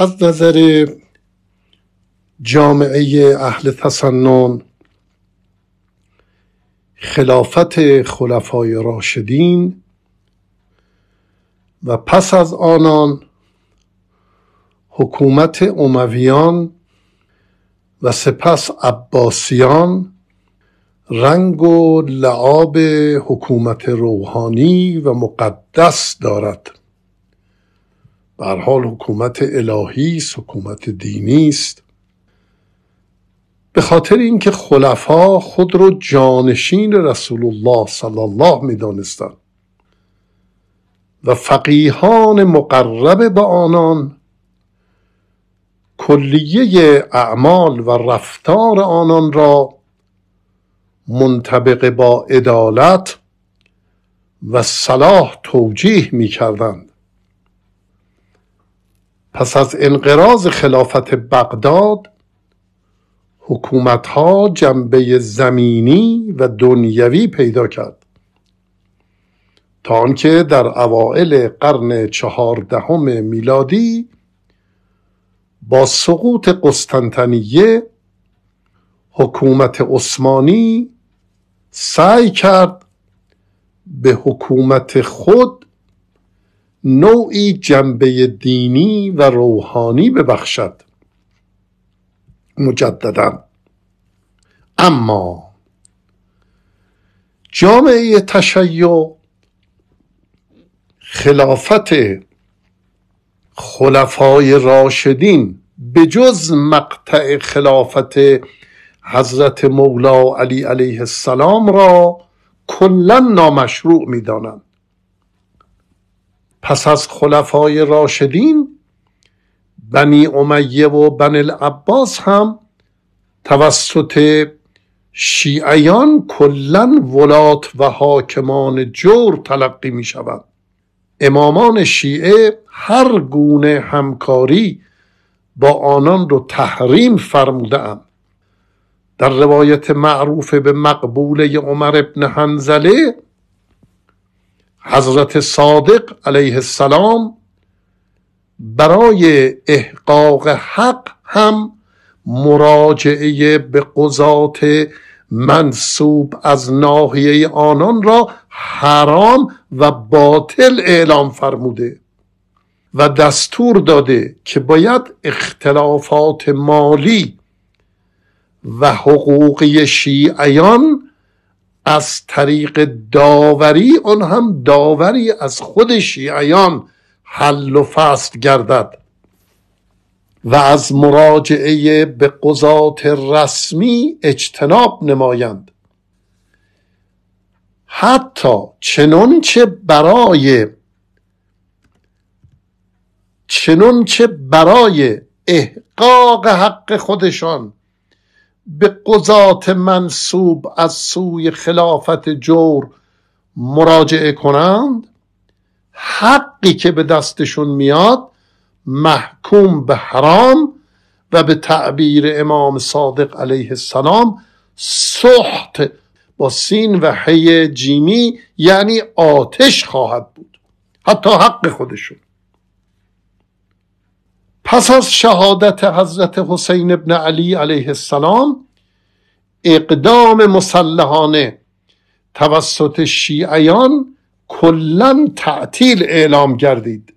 از نظر جامعه اهل تسنن خلافت خلفای راشدین و پس از آنان حکومت امویان و سپس عباسیان رنگ و لعاب حکومت روحانی و مقدس دارد. به حال حکومت الهی است حکومت دینی است. به خاطر اینکه خلفا خود رو جانشین رسول الله صلی الله می‌دانستند و فقیهان مقرب به آنان کلیه اعمال و رفتار آنان را منطبق با عدالت و صلاح توجیه می کردند پس از انقراض خلافت بغداد حکومت ها جنبه زمینی و دنیوی پیدا کرد. تا آنکه در اوائل قرن چهاردهم میلادی با سقوط قسطنطنیه حکومت عثمانی سعی کرد به حکومت خود نوعی جنبه دینی و روحانی ببخشد. مجددا. اما جامعه تشیع خلافت خلفای راشدین به جز مقطع خلافت حضرت مولا علی علیه السلام را کلا نامشروع می‌دانند. پس از خلفای راشدین بنی امیه و بن العباس هم توسط شیعیان کلا ولات و حاکمان جور تلقی می شود امامان شیعه هر گونه همکاری با آنان رو تحریم فرموده در روایت معروف به مقبوله عمر ابن حنزله حضرت صادق علیه السلام برای احقاق حق هم مراجعه به قضات منصوب از ناحیه آنان را حرام و باطل اعلام فرموده و دستور داده که باید اختلافات مالی و حقوقی شیعیان از طریق داوری آن هم داوری از خود شیعیان حل و فصل گردد. و از مراجعه به قضات رسمی اجتناب نمایند. حتی چنانچه برای چنانچه برای احقاق حق خودشان به قضات منصوب از سوی خلافت جور مراجعه کنند حقی که به دستشون میاد محکوم به حرام و به تعبیر امام صادق علیه السلام سخت با سین و حی جیمی یعنی آتش خواهد بود. حتی حق خودشون. پس از شهادت حضرت حسین ابن علی علیه السلام اقدام مسلحانه توسط شیعیان کلا تعطیل اعلام گردید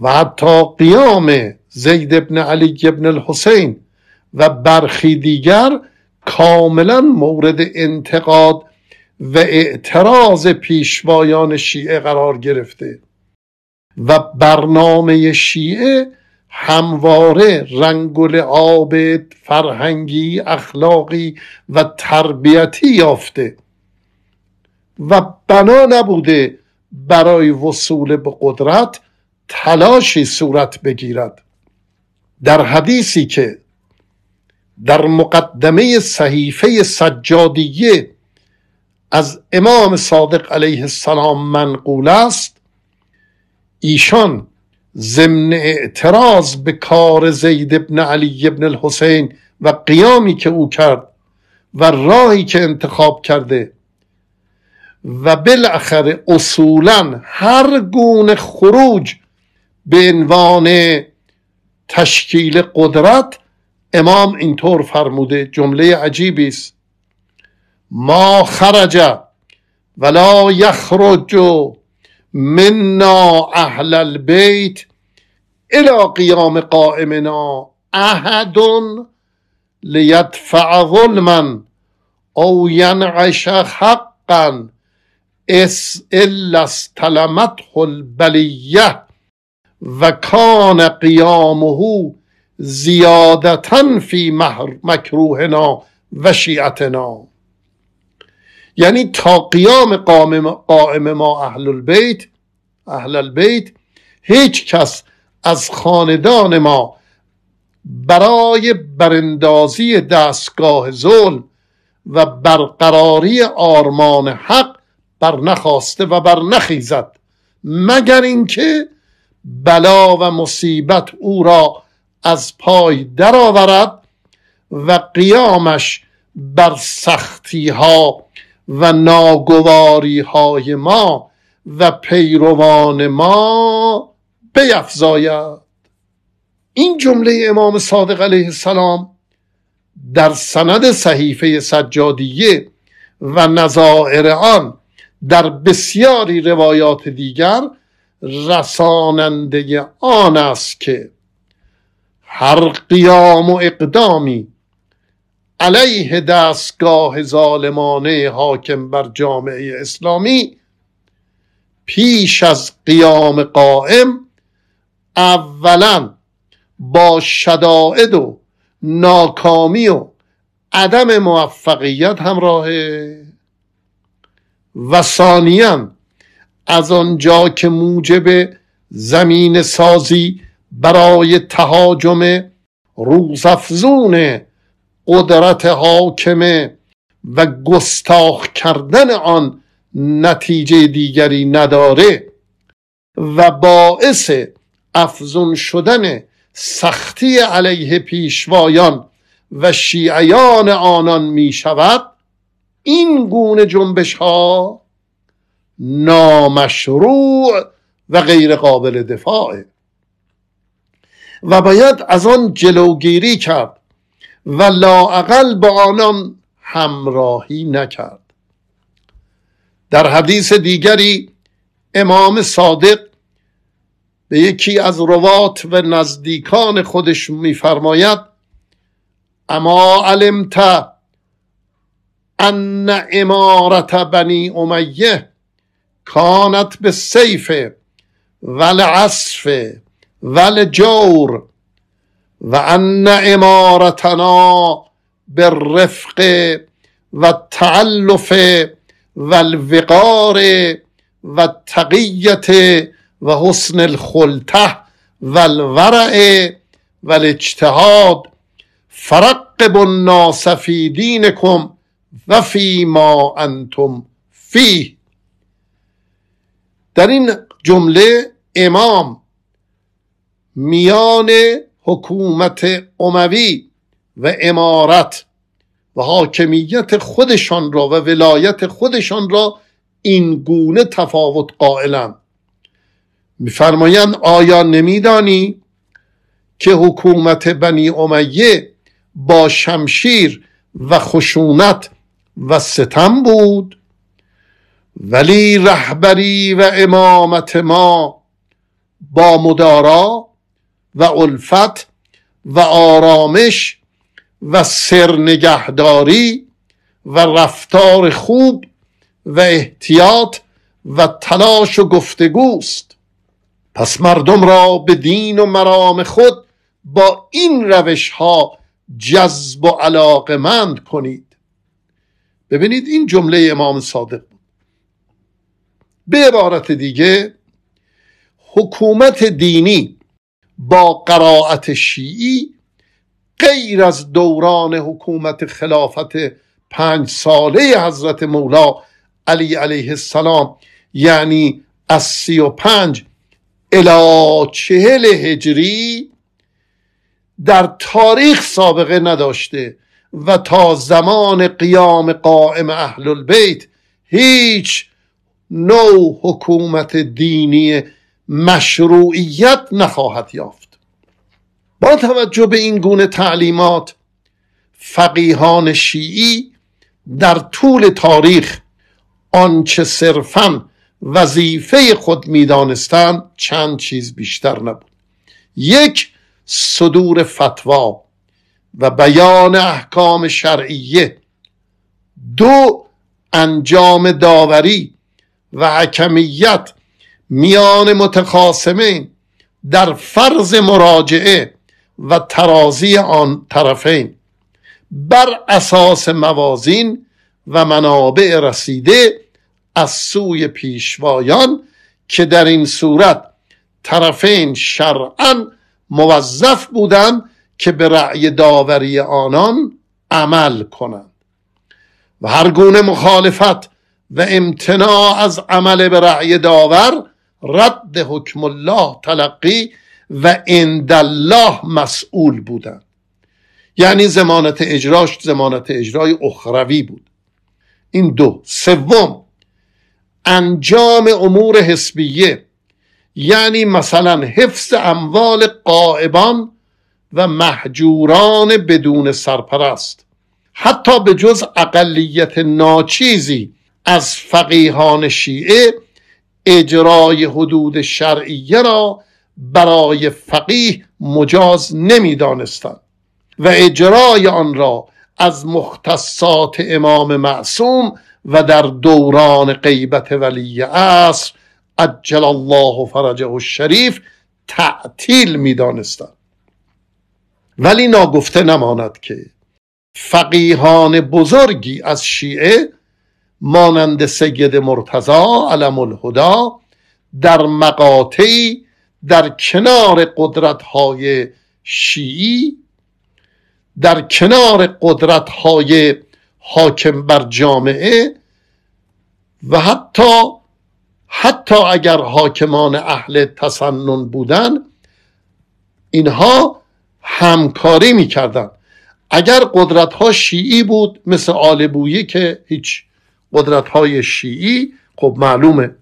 و حتی قیام زید ابن علی ابن الحسین و برخی دیگر کاملا مورد انتقاد و اعتراض پیشوایان شیعه قرار گرفته و برنامه شیعه همواره رنگ آب فرهنگی اخلاقی و تربیتی یافته. و بنا نبوده برای وصول به قدرت تلاشی صورت بگیرد. در حدیثی که در مقدمه صحیفه سجادیه از امام صادق علیه السلام منقول است ایشان ضمن اعتراض به کار زید ابن علی ابن الحسین و قیامی که او کرد و راهی که انتخاب کرده و بالاخره اصولا هر گونه خروج به عنوان تشکیل قدرت امام اینطور فرموده جمله عجیبی است. ما خرج ولا یخرج منا أهل البيت إلى قيام قائمنا أحد ليدفع ظلما أو ينعش حقا إلا استلمته البلية وكان قيامه زيادة في مكروهنا وشيعتنا. یعنی تا قیام قائم ما اهل البیت اهل البیت هیچ کس از خاندان ما برای براندازی دستگاه ظلم و برقراری آرمان حق بر نخواسته و بر نخیزد مگر اینکه بلا و مصیبت او را از پای درآورد و قیامش بر سختی ها و ناگواری های ما و پیروان ما بیفزاید. این جمله امام صادق علیه السلام در سند صحیفه سجادیه و نظائر آن در بسیاری روایات دیگر رساننده آن است که هر قیام و اقدامی علیه دستگاه ظالمانه حاکم بر جامعه اسلامی پیش از قیام قائم اولا با شدائد و ناکامی و عدم موفقیت همراهه و ثانیا از آنجا که موجب زمین سازی برای تهاجم روزافزون قدرت حاکمه و گستاخ کردن آن نتیجه دیگری نداره و باعث افزون شدن سختی علیه پیشوایان و شیعیان آنان می شود این گونه جنبش ها نامشروع و غیر قابل دفاعه. و باید از آن جلوگیری کرد و لاعقل با آنان همراهی نکرد. در حدیث دیگری امام صادق به یکی از روات و نزدیکان خودش میفرماید اما علمت ان امارت بنی امیه کانت به سیف ول عصف ول جور و ان امارتنا بالرفق و تعلف و الوقار و تقیت و حسن الخلطه و الورع و الاجتهاد فرقب الناس فی دینکم و فی ما انتم فیه. در این جمله امام میان حکومت عموی و امارت و حاکمیت خودشان را و ولایت خودشان را این گونه تفاوت قائلند. میفرمایند آیا نمیدانی که حکومت بنی امیه با شمشیر و خشونت و ستم بود؟ ولی رهبری و امامت ما با مدارا و الفت و آرامش و سرنگهداری و رفتار خوب و احتیاط و تلاش و گفتگوست. پس مردم را به دین و مرام خود با این روش ها جذب و علاقمند کنید. ببینید این جمله امام صادق بود. به عبارت دیگه حکومت دینی با قرائت شیعی غیر از دوران حکومت خلافت پنج ساله حضرت مولا علی علیه السلام یعنی از سی و پنج الا چهل هجری در تاریخ سابقه نداشته و تا زمان قیام قائم اهل البیت هیچ نوع حکومت دینی مشروعیت نخواهد یافت. با توجه به این گونه تعلیمات فقیهان شیعی در طول تاریخ آنچه صرفا وظیفه خود می‌دانستند چند چیز بیشتر نبود. یک صدور فتوا و بیان احکام شرعیه. دو انجام داوری و حکمیت میان متخاصمین در فرض مراجعه و ترازی آن طرفین. بر اساس موازین و منابع رسیده از سوی پیشوایان که در این صورت طرفین شرعا موظف بودند که به رأی داوری آنان عمل کنند. و هر گونه مخالفت و امتناع از عمل به رأی داور رد حکم الله تلقی و عند الله مسئول بودند یعنی زمانت اجراش زمانت اجرای اخروی بود. این دو. سوم انجام امور حسبیه یعنی مثلا حفظ اموال قائبان و محجوران بدون سرپرست. حتی به جز اقلیت ناچیزی از فقیهان شیعه اجرای حدود شرعیه را برای فقیه مجاز نمی‌دانستند و اجرای آن را از مختصات امام معصوم و در دوران غیبت ولی عصر عجل الله فرجه الشریف تعطیل می‌دانستند. ولی ناگفته نماند که فقیهان بزرگی از شیعه مانند سید مرتضا علم الهدا در مقاطعی در کنار قدرت های شیعی در کنار قدرت های حاکم بر جامعه و حتی حتی اگر حاکمان اهل تسنن بودن اینها همکاری می‌کردن اگر قدرت ها شیعی بود مثل آل بویی که هیچ قدرت های شیعی خب معلومه.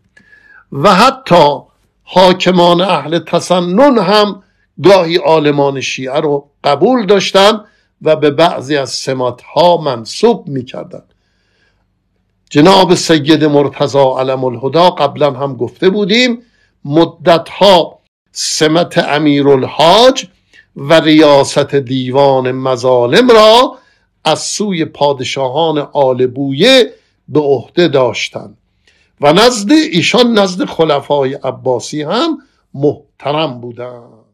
و حتی حاکمان اهل تسنن هم گاهی آلمان شیعه رو قبول داشتن و به بعضی از سمات ها منصوب می‌کردن. جناب سید مرتضا علم الهدا قبلا هم گفته بودیم مدت ها سمت امیرالحاج و ریاست دیوان مظالم را از سوی پادشاهان آل بویه به عهده داشتند و نزد ایشان نزد خلفای عباسی هم محترم بودند